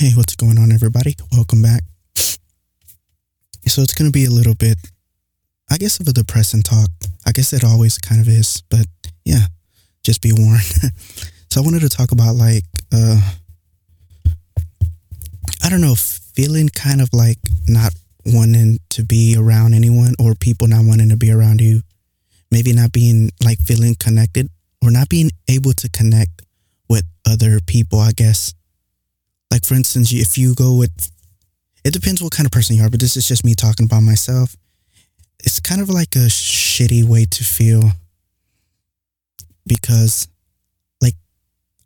Hey, what's going on, everybody? Welcome back. So it's going to be a little bit, I guess, of a depressing talk. I guess it always kind of is, but yeah, just be warned. so I wanted to talk about like, uh, I don't know, feeling kind of like not wanting to be around anyone or people not wanting to be around you. Maybe not being like feeling connected or not being able to connect with other people, I guess. Like, for instance, if you go with, it depends what kind of person you are, but this is just me talking about myself. It's kind of like a shitty way to feel because, like,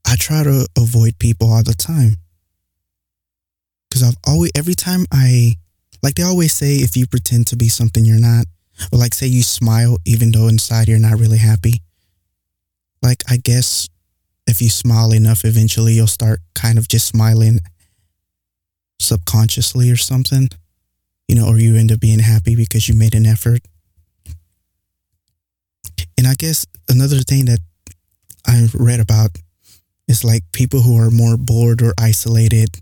I try to avoid people all the time. Because I've always, every time I, like, they always say if you pretend to be something you're not, or like, say you smile even though inside you're not really happy. Like, I guess if you smile enough, eventually you'll start kind of just smiling subconsciously or something, you know, or you end up being happy because you made an effort. And I guess another thing that I read about is like people who are more bored or isolated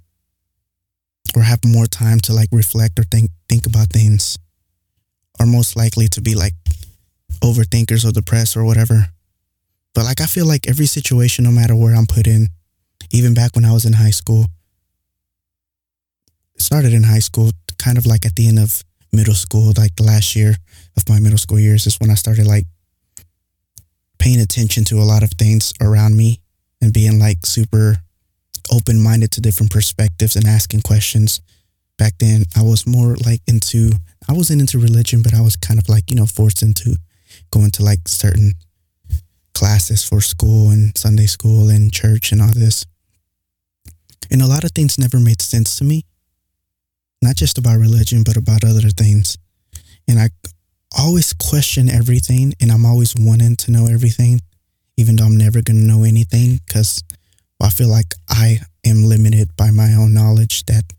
or have more time to like reflect or think think about things are most likely to be like overthinkers or depressed or whatever. But like I feel like every situation, no matter where I'm put in, even back when I was in high school, started in high school, kind of like at the end of middle school, like the last year of my middle school years is when I started like paying attention to a lot of things around me and being like super open minded to different perspectives and asking questions. Back then, I was more like into, I wasn't into religion, but I was kind of like, you know, forced into going to like certain classes for school and Sunday school and church and all this. And a lot of things never made sense to me, not just about religion, but about other things. And I always question everything and I'm always wanting to know everything, even though I'm never going to know anything because I feel like I am limited by my own knowledge that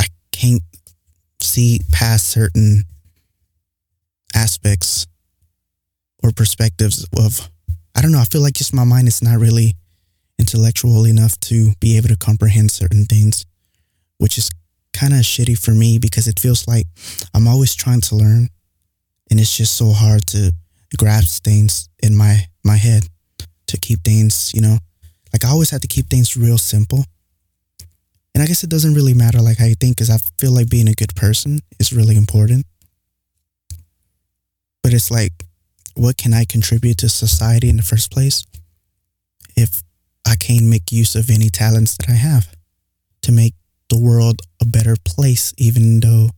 I can't see past certain aspects or perspectives of I don't know. I feel like just my mind is not really intellectual enough to be able to comprehend certain things, which is kind of shitty for me because it feels like I'm always trying to learn and it's just so hard to grasp things in my my head to keep things, you know. Like I always have to keep things real simple. And I guess it doesn't really matter like how you think cuz I feel like being a good person is really important. But it's like what can I contribute to society in the first place if I can't make use of any talents that I have to make the world a better place, even though,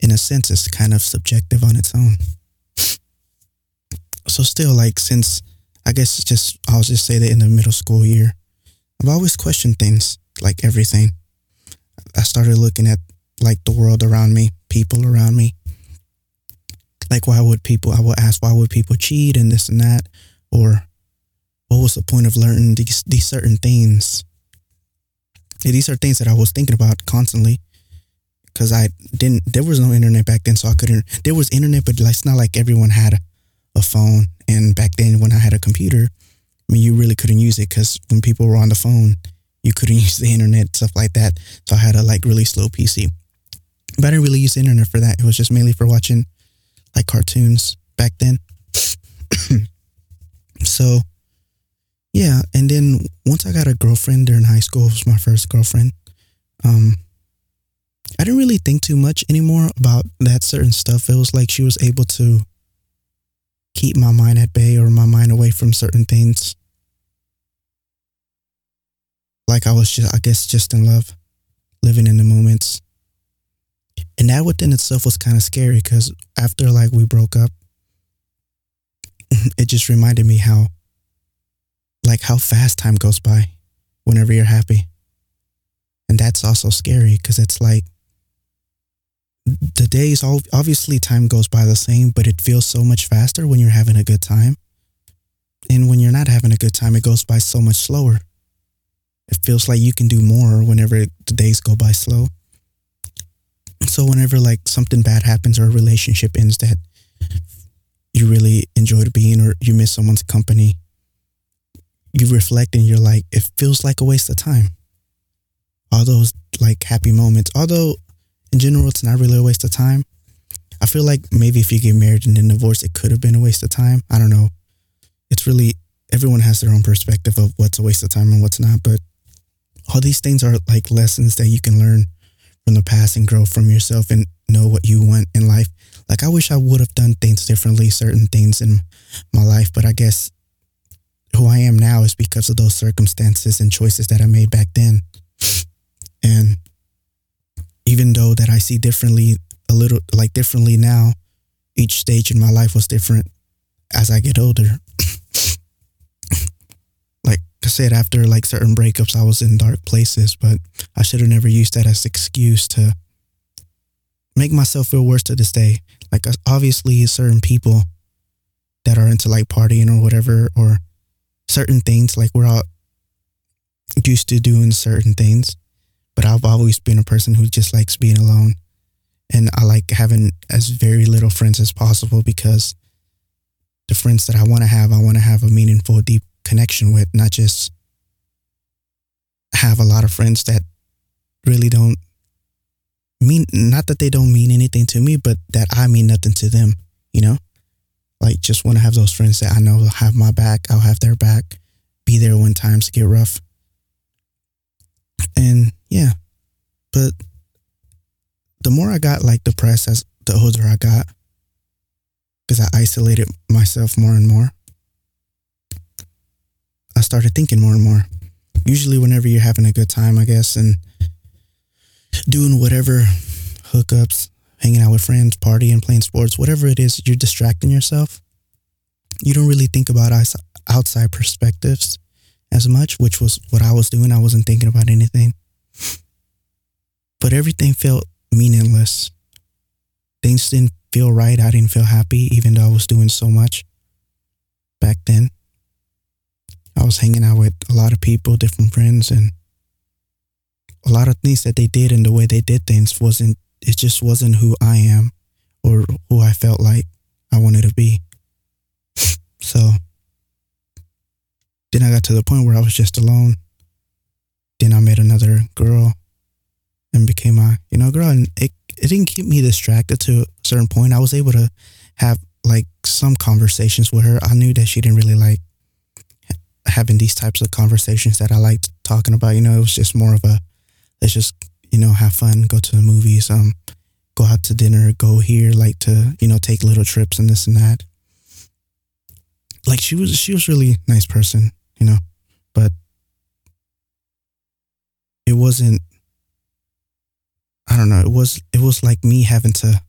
in a sense, it's kind of subjective on its own. So, still, like, since I guess it's just, I'll just say that in the middle school year, I've always questioned things, like everything. I started looking at, like, the world around me, people around me, like, why would people, I would ask, why would people cheat and this and that? Or what was the point of learning these, these certain things? These are things that I was thinking about constantly because I didn't, there was no internet back then. So I couldn't, there was internet, but it's not like everyone had a, a phone. And back then when I had a computer, I mean, you really couldn't use it because when people were on the phone, you couldn't use the internet, stuff like that. So I had a like really slow PC. But I didn't really use the internet for that. It was just mainly for watching like cartoons back then. so, yeah, and then once I got a girlfriend during high school, it was my first girlfriend. Um, I didn't really think too much anymore about that certain stuff. It was like she was able to keep my mind at bay or my mind away from certain things. Like I was just, I guess, just in love, living in the moments. And that within itself was kind of scary because after like we broke up, it just reminded me how like how fast time goes by whenever you're happy. And that's also scary because it's like the days obviously time goes by the same, but it feels so much faster when you're having a good time. And when you're not having a good time, it goes by so much slower. It feels like you can do more whenever the days go by slow. So whenever like something bad happens or a relationship ends that you really enjoyed being or you miss someone's company, you reflect and you're like, it feels like a waste of time. all those like happy moments. Although in general, it's not really a waste of time. I feel like maybe if you get married and then divorce, it could have been a waste of time. I don't know. It's really everyone has their own perspective of what's a waste of time and what's not. But all these things are like lessons that you can learn from the past and grow from yourself and know what you want in life. Like I wish I would have done things differently, certain things in my life, but I guess who I am now is because of those circumstances and choices that I made back then. And even though that I see differently a little like differently now, each stage in my life was different as I get older. Said, after like certain breakups, I was in dark places, but I should have never used that as excuse to make myself feel worse to this day. Like uh, obviously certain people that are into like partying or whatever, or certain things, like we're all used to doing certain things but I've always been a person who just likes being alone. And I like having as very little friends as possible because the friends that I want to have, I want to have a meaningful, deep connection with, not just have a lot of friends that really don't mean, not that they don't mean anything to me, but that I mean nothing to them, you know? Like, just want to have those friends that I know will have my back, I'll have their back, be there when times get rough. And yeah, but the more I got like depressed as the older I got, because I isolated myself more and more, I started thinking more and more. Usually, whenever you're having a good time, I guess, and doing whatever hookups, hanging out with friends, partying, playing sports, whatever it is, you're distracting yourself. You don't really think about outside perspectives as much, which was what I was doing. I wasn't thinking about anything. But everything felt meaningless. Things didn't feel right. I didn't feel happy, even though I was doing so much back then. I was hanging out with a lot of people, different friends, and a lot of things that they did and the way they did things wasn't, it just wasn't who I am or who I felt like I wanted to be. so then I got to the point where I was just alone. Then I met another girl and became my, you know, girl. And it, it didn't keep me distracted to a certain point. I was able to have like some conversations with her. I knew that she didn't really like having these types of conversations that I liked talking about. You know, it was just more of a, let's just, you know, have fun, go to the movies, um, go out to dinner, go here, like to, you know, take little trips and this and that. Like she was, she was really nice person, you know, but it wasn't I don't know. It was it was like me having to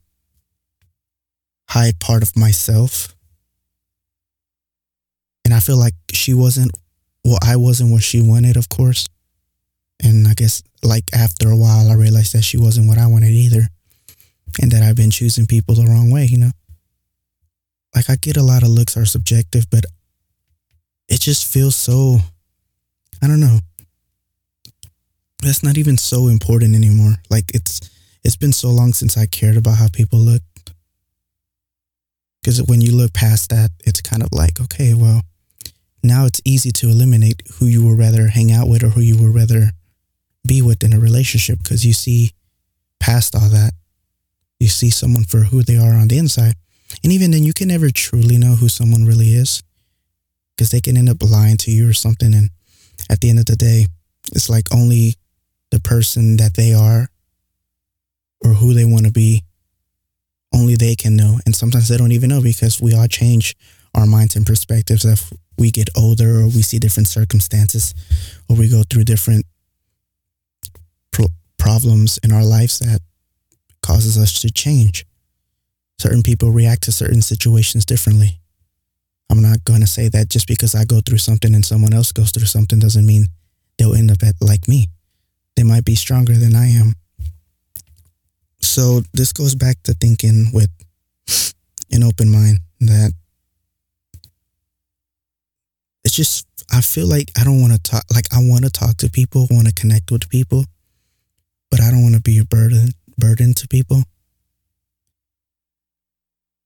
hide part of myself. I feel like she wasn't well, I wasn't what she wanted, of course. And I guess like after a while I realized that she wasn't what I wanted either. And that I've been choosing people the wrong way, you know? Like I get a lot of looks are subjective, but it just feels so I don't know that's not even so important anymore. Like it's it's been so long since I cared about how people look. Because when you look past that, it's kind of like, okay, well, now it's easy to eliminate who you would rather hang out with or who you would rather be with in a relationship because you see past all that. You see someone for who they are on the inside. And even then, you can never truly know who someone really is because they can end up lying to you or something. And at the end of the day, it's like only the person that they are or who they want to be, only they can know. And sometimes they don't even know because we all change our minds and perspectives if we get older or we see different circumstances or we go through different pro- problems in our lives that causes us to change. Certain people react to certain situations differently. I'm not going to say that just because I go through something and someone else goes through something doesn't mean they'll end up at like me they might be stronger than I am. So this goes back to thinking with an open mind that it's just I feel like I don't want to talk like I want to talk to people, want to connect with people, but I don't want to be a burden burden to people.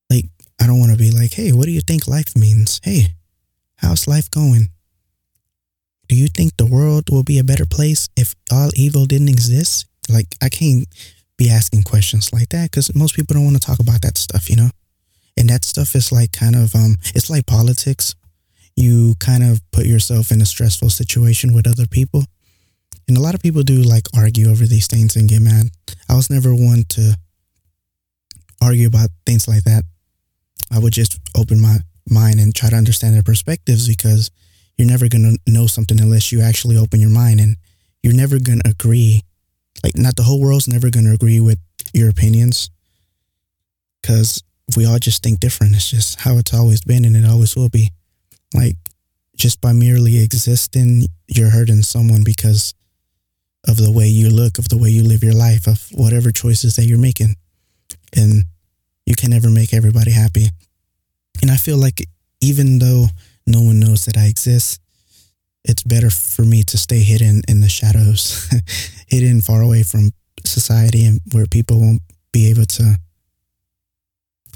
Like I don't want to be like, "Hey, what do you think life means?" "Hey, how's life going?" do you think the world will be a better place if all evil didn't exist? Like, I can't be asking questions like that because most people don't want to talk about that stuff, you know? And that stuff is like kind of, um, it's like politics. You kind of put yourself in a stressful situation with other people. And a lot of people do like argue over these things and get mad. I was never one to argue about things like that. I would just open my mind and try to understand their perspectives because you're never going to know something unless you actually open your mind and you're never going to agree. Like, not the whole world's never going to agree with your opinions because we all just think different. It's just how it's always been and it always will be. Like, just by merely existing, you're hurting someone because of the way you look, of the way you live your life, of whatever choices that you're making. And you can never make everybody happy. And I feel like even though no one knows that I exist, it's better for me to stay hidden in the shadows, hidden far away from society and where people won't be able to,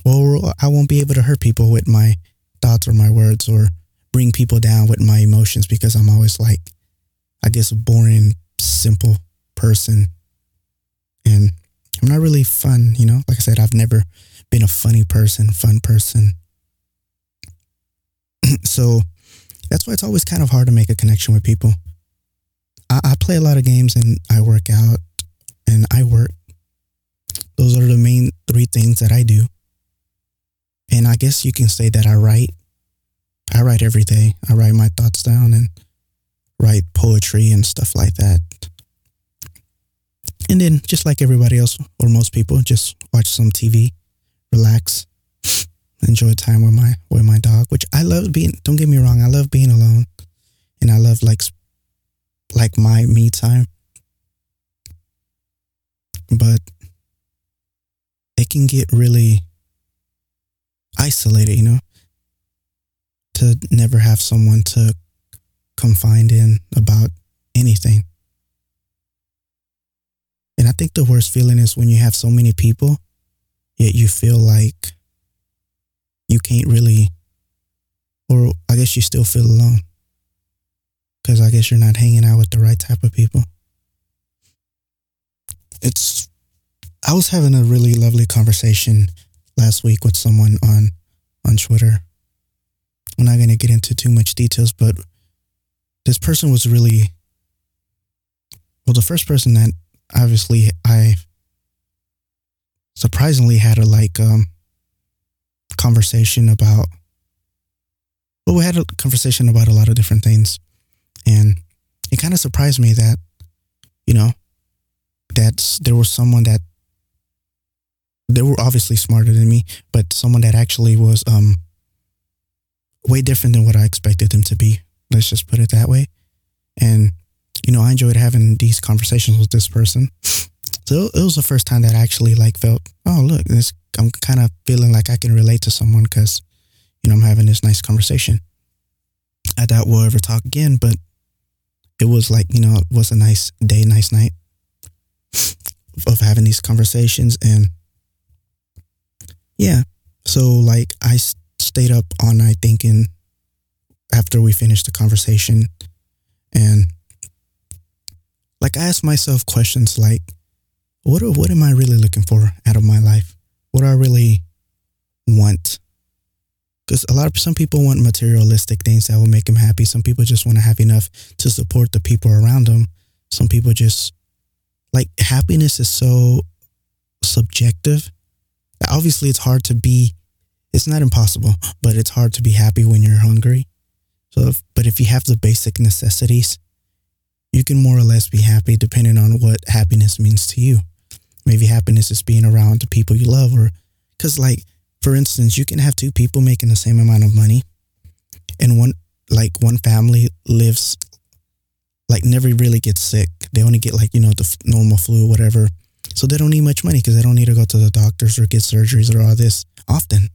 well, I won't be able to hurt people with my thoughts or my words or bring people down with my emotions because I'm always like, I guess, a boring, simple person. And I'm not really fun, you know? Like I said, I've never been a funny person, fun person. so that's why it's always kind of hard to make a connection with people. I, I play a lot of games and I work out and I work. Those are the main three things that I do. And I guess you can say that I write. I write every day. I write my thoughts down and write poetry and stuff like that. And then, just like everybody else or most people, just watch some TV, relax, enjoy time with my with my dog, which I love being. Don't get me wrong, I love being alone, and I love like like my me time. But it can get really isolated, you know, to never have someone to confide in about anything. And I think the worst feeling is when you have so many people, yet you feel like you can't really, or I guess you still feel alone. Because I guess you're not hanging out with the right type of people. It's, I was having a really lovely conversation last week with someone on, on Twitter. I'm not going to get into too much details, but this person was really, well, the first person that obviously I surprisingly had a like um conversation about well we had a conversation about a lot of different things. And it kind of surprised me that you know that there was someone that they were obviously smarter than me but someone that actually was um way different than what I expected them to be let's just put it that way and you know I enjoyed having these conversations with this person so it was the first time that I actually like felt, oh look, this I'm kind of feeling like I can relate to someone because, you know, I'm having this nice conversation. I doubt we'll ever talk again, but it was like, you know, it was a nice day, nice night of having these conversations. And yeah, so like I stayed up all night thinking after we finished the conversation. And like I asked myself questions like, what what am I really looking for out of my life? What do I really want? Because a lot of some people want materialistic things that will make them happy. Some people just want to have enough to support the people around them. Some people just like happiness is so subjective. Obviously, it's hard to be. It's not impossible, but it's hard to be happy when you're hungry. So, if, but if you have the basic necessities, you can more or less be happy depending on what happiness means to you. Maybe happiness is being around the people you love, or because, like, for instance, you can have two people making the same amount of money, and one, like, one family lives, like, never really gets sick. They only get, like, you know, the normal flu, whatever. So they don't need much money because they don't need to go to the doctors or get surgeries or all this often.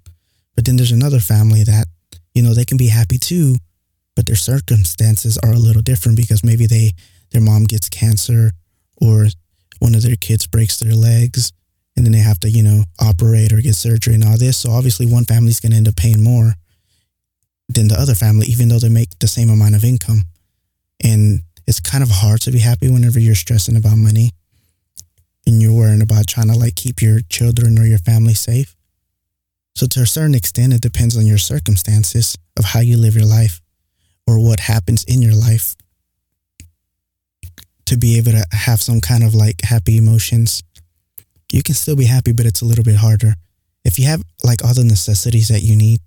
But then there's another family that, you know, they can be happy too, but their circumstances are a little different because maybe they their mom gets cancer or one of their kids breaks their legs and then they have to, you know, operate or get surgery and all this. So obviously one family's going to end up paying more than the other family, even though they make the same amount of income. And it's kind of hard to be happy whenever you're stressing about money and you're worrying about trying to like keep your children or your family safe. So to a certain extent, it depends on your circumstances of how you live your life or what happens in your life to be able to have some kind of like happy emotions. You can still be happy, but it's a little bit harder. If you have like all the necessities that you need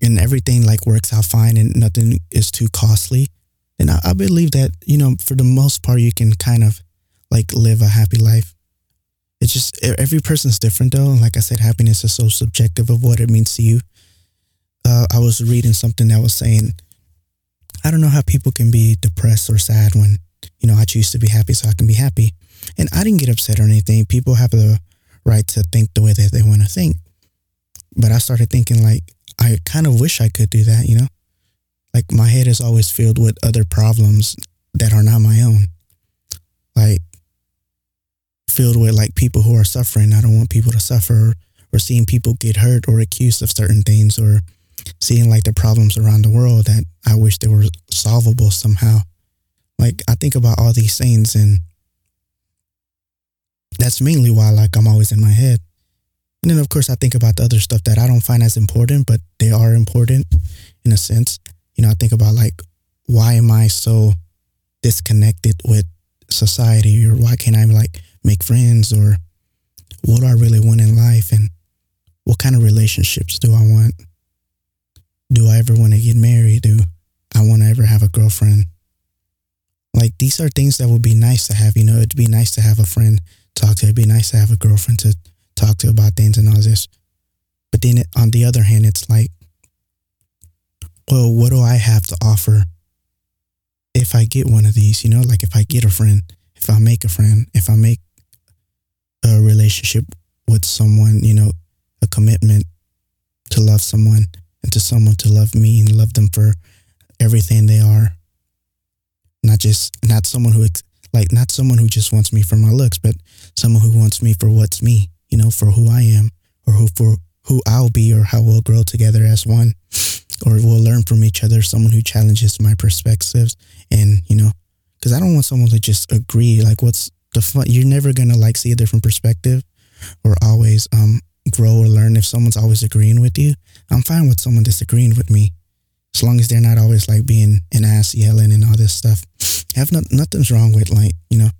and everything like works out fine and nothing is too costly, then I, I believe that, you know, for the most part, you can kind of like live a happy life. It's just every person's different though. And like I said, happiness is so subjective of what it means to you. Uh, I was reading something that was saying, I don't know how people can be depressed or sad when, you know, I choose to be happy so I can be happy. And I didn't get upset or anything. People have the right to think the way that they want to think. But I started thinking like, I kind of wish I could do that, you know? Like my head is always filled with other problems that are not my own. Like filled with like people who are suffering. I don't want people to suffer or seeing people get hurt or accused of certain things or seeing like the problems around the world that I wish they were solvable somehow. Like I think about all these things and that's mainly why like I'm always in my head. And then of course I think about the other stuff that I don't find as important, but they are important in a sense. You know, I think about like why am I so disconnected with society or why can't I like make friends or what do I really want in life and what kind of relationships do I want? Do I ever want to get married? Do I want to ever have a girlfriend? Like these are things that would be nice to have, you know, it'd be nice to have a friend talk to. It'd be nice to have a girlfriend to talk to about things and all this. But then on the other hand, it's like, well, what do I have to offer if I get one of these? You know, like if I get a friend, if I make a friend, if I make a relationship with someone, you know, a commitment to love someone and to someone to love me and love them for everything they are. Not just, not someone who, like, not someone who just wants me for my looks, but someone who wants me for what's me, you know, for who I am or who, for who I'll be or how we'll grow together as one or we'll learn from each other, someone who challenges my perspectives and, you know, because I don't want someone to just agree. Like, what's the fun? You're never gonna like see a different perspective, or always um grow or learn. If someone's always agreeing with you, I'm fine with someone disagreeing with me, as long as they're not always like being an ass yelling and all this stuff. I have not, nothing's wrong with like you know,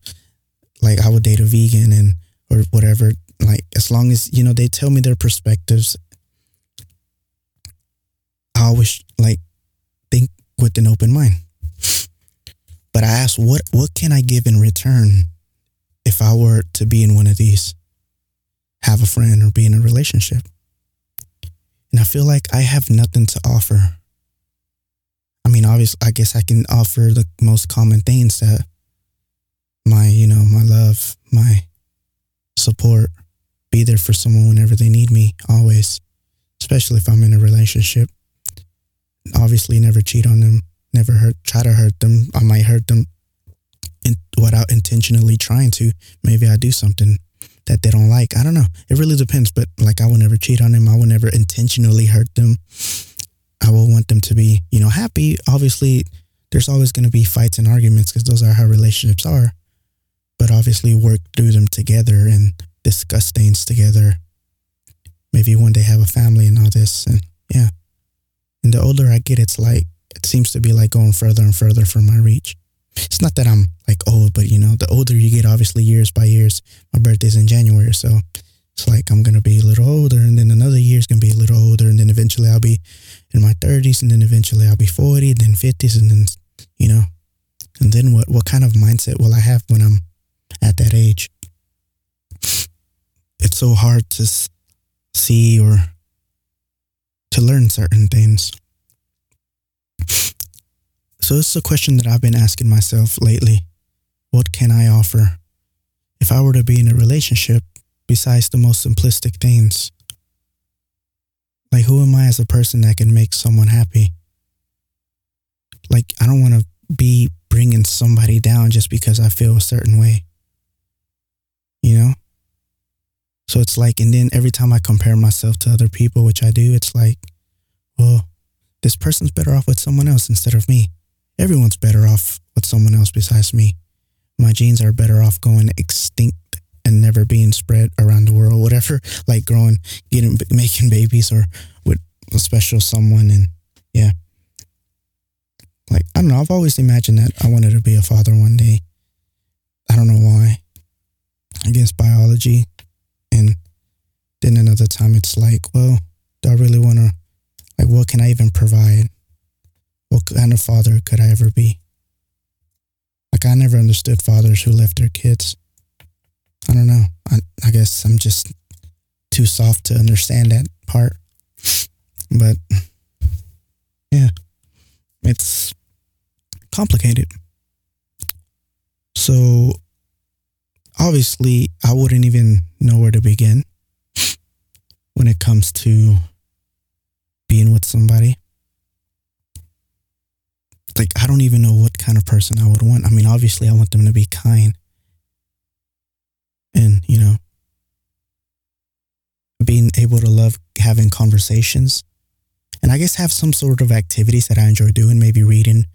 like I would date a vegan and or whatever. Like as long as you know they tell me their perspectives, I always like think with an open mind. But I ask what what can I give in return if I were to be in one of these, have a friend or be in a relationship? And I feel like I have nothing to offer. I mean, obviously, I guess I can offer the most common things that my, you know, my love, my support, be there for someone whenever they need me, always, especially if I'm in a relationship. Obviously, never cheat on them, never hurt, try to hurt them. I might hurt them in, without intentionally trying to. Maybe I do something that they don't like. I don't know. It really depends. But like, I will never cheat on them. I will never intentionally hurt them. I will want them to be, you know, happy. Obviously, there's always going to be fights and arguments because those are how relationships are. But obviously, work through them together and discuss things together. Maybe one day have a family and all this. And yeah. And the older I get, it's like it seems to be like going further and further from my reach. It's not that I'm like old, but you know, the older you get, obviously years by years. My birthday's in January, so it's like I'm gonna be a little older, and then another year's gonna be a little older, and then eventually I'll be in my 30s, and then eventually I'll be 40, then 50s, and then you know, and then what? What kind of mindset will I have when I'm at that age? It's so hard to see or to learn certain things. So this is a question that I've been asking myself lately. What can I offer? If I were to be in a relationship, besides the most simplistic things, like who am I as a person that can make someone happy? Like I don't want to be bringing somebody down just because I feel a certain way. You know? So it's like, and then every time I compare myself to other people, which I do, it's like, well, this person's better off with someone else instead of me everyone's better off with someone else besides me. My genes are better off going extinct and never being spread around the world, whatever, like growing, getting, making babies or with a special someone. And yeah, like, I don't know. I've always imagined that I wanted to be a father one day. I don't know why. I guess biology. And then another time it's like, well, do I really want to, like, what can I even provide? What kind of father could I ever be? Like, I never understood fathers who left their kids. I don't know. I, I guess I'm just too soft to understand that part. But yeah, it's complicated. So obviously, I wouldn't even know where to begin when it comes to being with somebody. Like, I don't even know what kind of person I would want. I mean, obviously, I want them to be kind and, you know, being able to love having conversations and I guess have some sort of activities that I enjoy doing, maybe reading,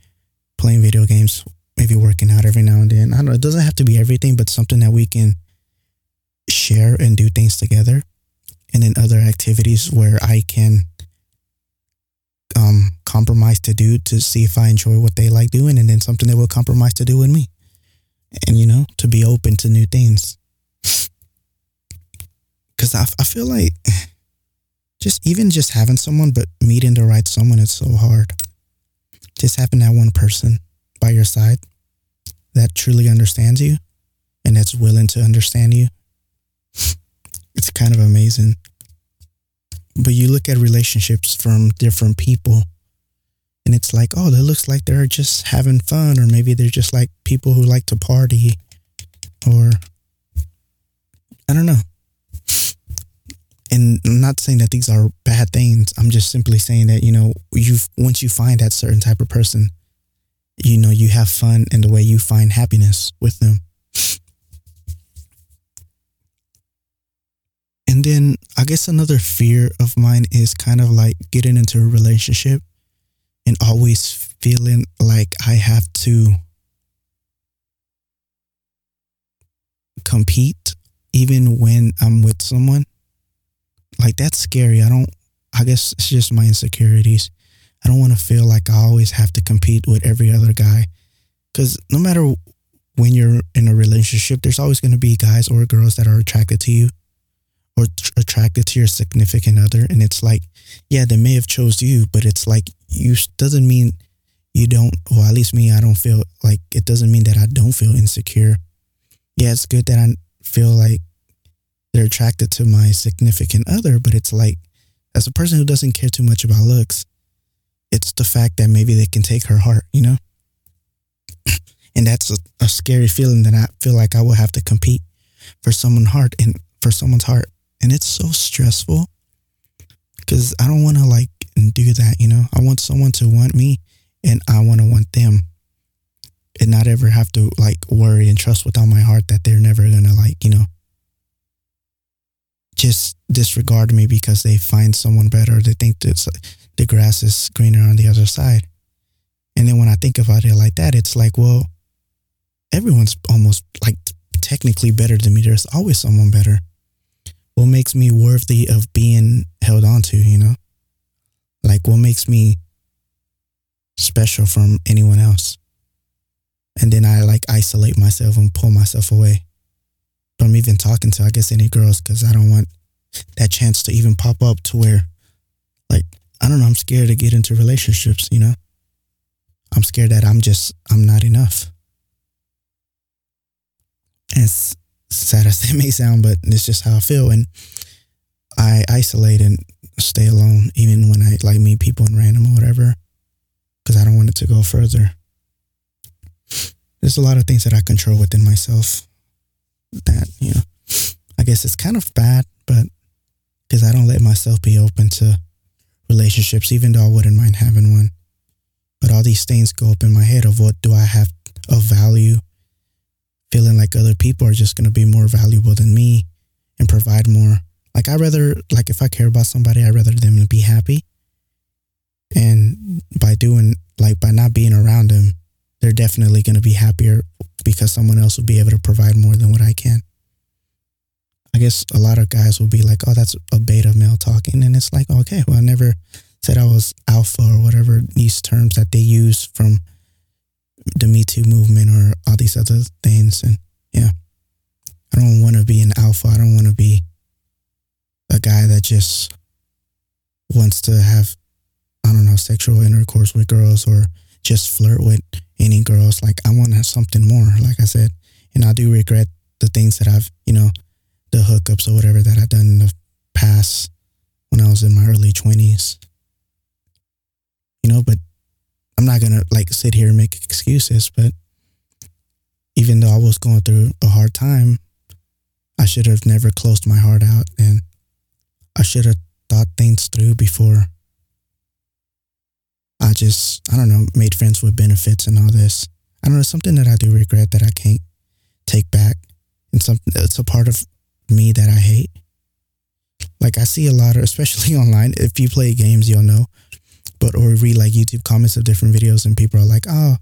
playing video games, maybe working out every now and then. I don't know. It doesn't have to be everything, but something that we can share and do things together. And then other activities where I can um, compromise to do to see if I enjoy what they like doing, and then something they will compromise to do with me. And, you know, to be open to new things. Because I, I feel like just even just having someone, but meeting the right someone is so hard just having that one person by your side that truly understands you and that's willing to understand you, it's kind of amazing. But you look at relationships from different people and it's like, oh, it looks like they're just having fun, or maybe they're just like people who like to party, or I don't know. And I'm not saying that these are bad things. I'm just simply saying that, you know, you once you find that certain type of person, you know, you have fun in the way you find happiness with them. And then I guess another fear of mine is kind of like getting into a relationship and always feeling like I have to compete even when I'm with someone like that's scary. I don't I guess it's just my insecurities. I don't want to feel like I always have to compete with every other guy. Cuz no matter when you're in a relationship, there's always going to be guys or girls that are attracted to you or attracted to your significant other and it's like yeah, they may have chose you, but it's like you doesn't mean you don't well at least me I don't feel like it doesn't mean that I don't feel insecure. Yeah, it's good that I feel like they're attracted to my significant other, but it's like, as a person who doesn't care too much about looks, it's the fact that maybe they can take her heart, you know? and that's a, a scary feeling that I feel like I will have to compete for someone's heart and for someone's heart. And it's so stressful because I don't want to like do that, you know? I want someone to want me and I want to want them and not ever have to like worry and trust with all my heart that they're never going to like, you know, just disregard me because they find someone better. They think that the grass is greener on the other side. And then when I think about it like that, it's like, well, everyone's almost like technically better than me. There's always someone better. What makes me worthy of being held on to, you know? Like what makes me special from anyone else? And then I like isolate myself and pull myself away from even talking to, I guess, any girls because I don't want that chance to even pop up to where, like, I don't know, I'm scared to get into relationships, you know? I'm scared that I'm just, I'm not enough. As sad as it may sound, but it's just how I feel. And I isolate and stay alone, even when I like meet people in random or whatever, because I don't want it to go further. There's a lot of things that I control within myself that, you know, I guess it's kind of bad, but because I don't let myself be open to relationships, even though I wouldn't mind having one. But all these things go up in my head of what do I have of value, feeling like other people are just going to be more valuable than me and provide more. Like I rather, like if I care about somebody, I rather them be happy And by doing, like, by not being around them, they're definitely going to be happier because someone else will be able to provide more than what I can. I guess a lot of guys will be like, oh, that's a beta male talking. And it's like, okay, well, I never said I was alpha or whatever these terms that they use from the Me Too movement or all these other things. And yeah, I don't want to be an alpha. I don't want to be a guy that just wants to have, I don't know, sexual intercourse with girls or just flirt with any girls. Like, I want to have something more, like I said. And I do regret the things that I've, you know, the hookups or whatever that I've done in the past when I was in my early 20s. You know, but I'm not to like sit here and make excuses, but even though I was going through a hard time, I should have never closed my heart out and I should have thought things through before I just, I don't know, made friends with benefits and all this. I don't know, something that I do regret that I can't take back. And something, it's a part of me that I hate. Like I see a lot of, especially online, if you play games, you'll know, but, or read like YouTube comments of different videos and people are like, oh,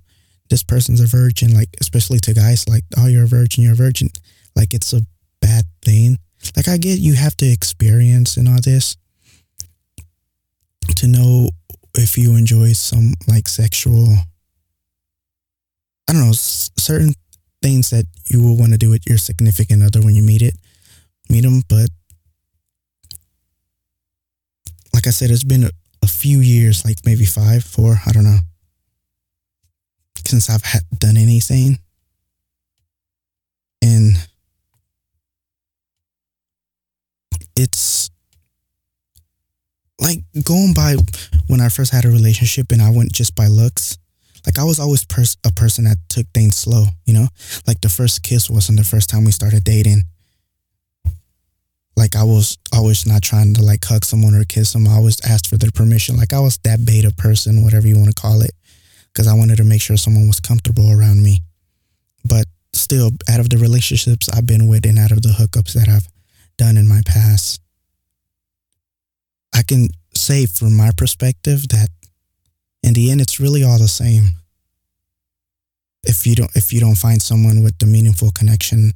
this person's a virgin. Like, especially to guys, like, oh, you're a virgin, you're a virgin. Like it's a bad thing. Like I get you have to experience and all this to know if you enjoy some like sexual I don't know certain things that you will want to do with your significant other when you meet it meet them but like I said it's been a, few years like maybe five four I don't know since I've had, done anything and it's like going by when I first had a relationship and I went just by looks. Like I was always pers- a person that took things slow, you know? Like the first kiss wasn't the first time we started dating. Like I was always not trying to like hug someone or kiss them. I always asked for their permission. Like I was that beta person, whatever you want to call it, because I wanted to make sure someone was comfortable around me. But still, out of the relationships I've been with and out of the hookups that I've done in my past, I can say from my perspective that in the end it's really all the same. If you don't if you don't find someone with the meaningful connection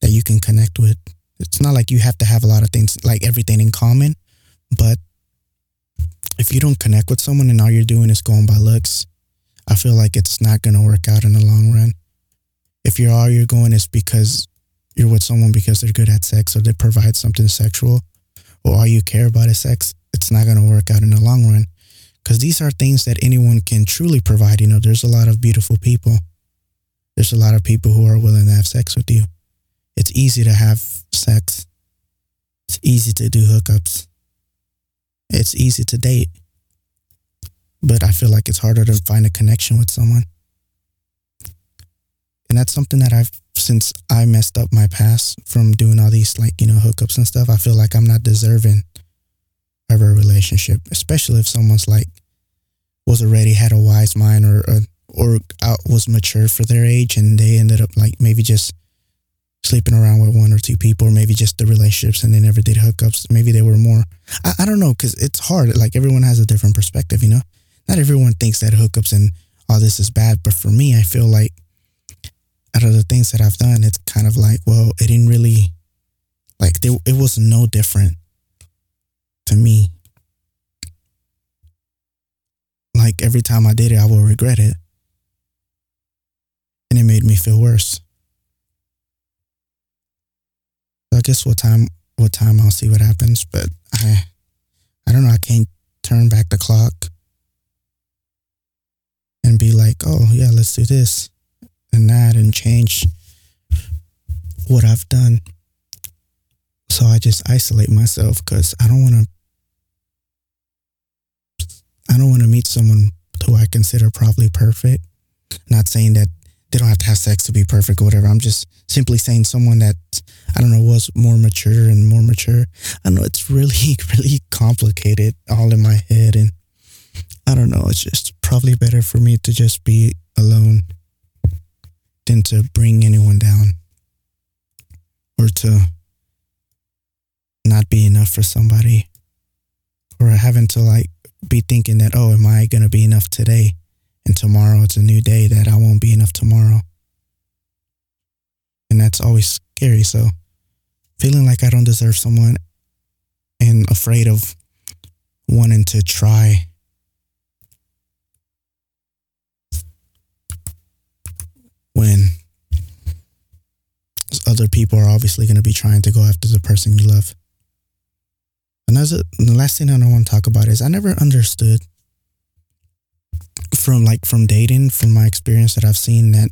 that you can connect with, it's not like you have to have a lot of things like everything in common, but if you don't connect with someone and all you're doing is going by looks, I feel like it's not going to work out in the long run. If you're all you're going is because you're with someone because they're good at sex or they provide something sexual, or all you care about is sex, it's not going to work out in the long run. Because these are things that anyone can truly provide. You know, there's a lot of beautiful people. There's a lot of people who are willing to have sex with you. It's easy to have sex. It's easy to do hookups. It's easy to date. But I feel like it's harder to find a connection with someone. And that's something that I've, since I messed up my past from doing all these like, you know, hookups and stuff, I feel like I'm not deserving of a relationship, especially if someone's like, was already had a wise mind or, or, or uh, was mature for their age and they ended up like maybe just sleeping around with one or two people or maybe just the relationships and they never did hookups. Maybe they were more, I, I don't know, because it's hard. Like everyone has a different perspective, you know? Not everyone thinks that hookups and all this is bad, but for me, I feel like out of the things that I've done, it's kind of like, well, it didn't really, like, there, it was no different to me. Like, every time I did it, I will regret it. And it made me feel worse. So I guess what time, what time I'll see what happens, but I, I don't know. I can't turn back the clock and be like, oh, yeah, let's do this and that and change what I've done. So I just isolate myself because I don't want to. I don't want to meet someone who I consider probably perfect. Not saying that they don't have to have sex to be perfect or whatever. I'm just simply saying someone that I don't know was more mature and more mature. I know it's really, really complicated all in my head, and I don't know. It's just probably better for me to just be alone than to bring anyone down or to not be enough for somebody or having to like be thinking that, oh, am I to be enough today? And tomorrow it's a new day that I won't be enough tomorrow. And that's always scary. So feeling like I don't deserve someone and afraid of wanting to try when other people are obviously going to be trying to go after the person you love. Another, the last thing I want to talk about is I never understood from like from dating, from my experience that I've seen that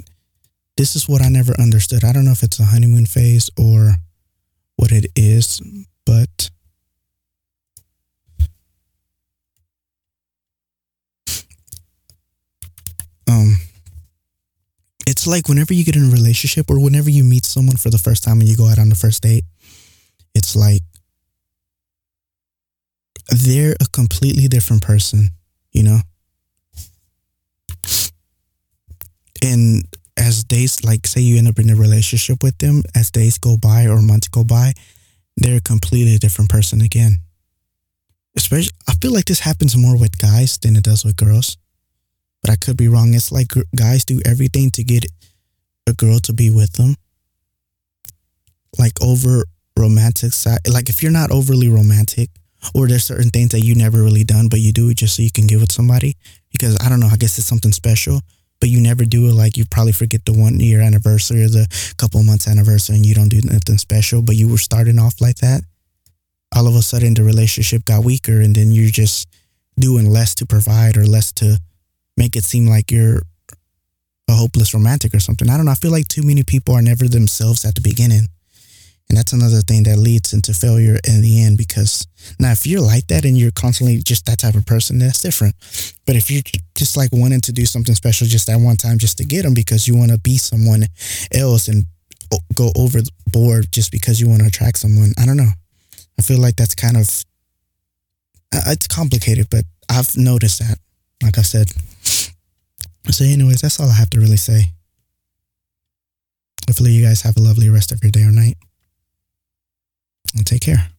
this is what I never understood. I don't know if it's a honeymoon phase or what it is, but um it's like whenever you get in a relationship or whenever you meet someone for the first time and you go out on the first date, it's like they're a completely different person, you know? And as days, like, say you end up in a relationship with them, as days go by or months go by, they're a completely different person again. Especially, I feel like this happens more with guys than it does with girls but I could be wrong. It's like guys do everything to get a girl to be with them. Like over romantic side, like if you're not overly romantic, or there's certain things that you never really done, but you do it just so you can give it somebody. Because I don't know, I guess it's something special, but you never do it. Like you probably forget the one year anniversary or the couple months anniversary, and you don't do nothing special. But you were starting off like that. All of a sudden, the relationship got weaker, and then you're just doing less to provide or less to make it seem like you're a hopeless romantic or something. I don't know. I feel like too many people are never themselves at the beginning. And that's another thing that leads into failure in the end because now if you're like that and you're constantly just that type of person, that's different. But if you're just like wanting to do something special just that one time just to get them because you want to be someone else and go overboard just because you want to attract someone, I don't know. I feel like that's kind of uh, it's complicated, but I've noticed that. Like I said, so, anyways, that's all I have to really say. Hopefully, you guys have a lovely rest of your day or night. And take care.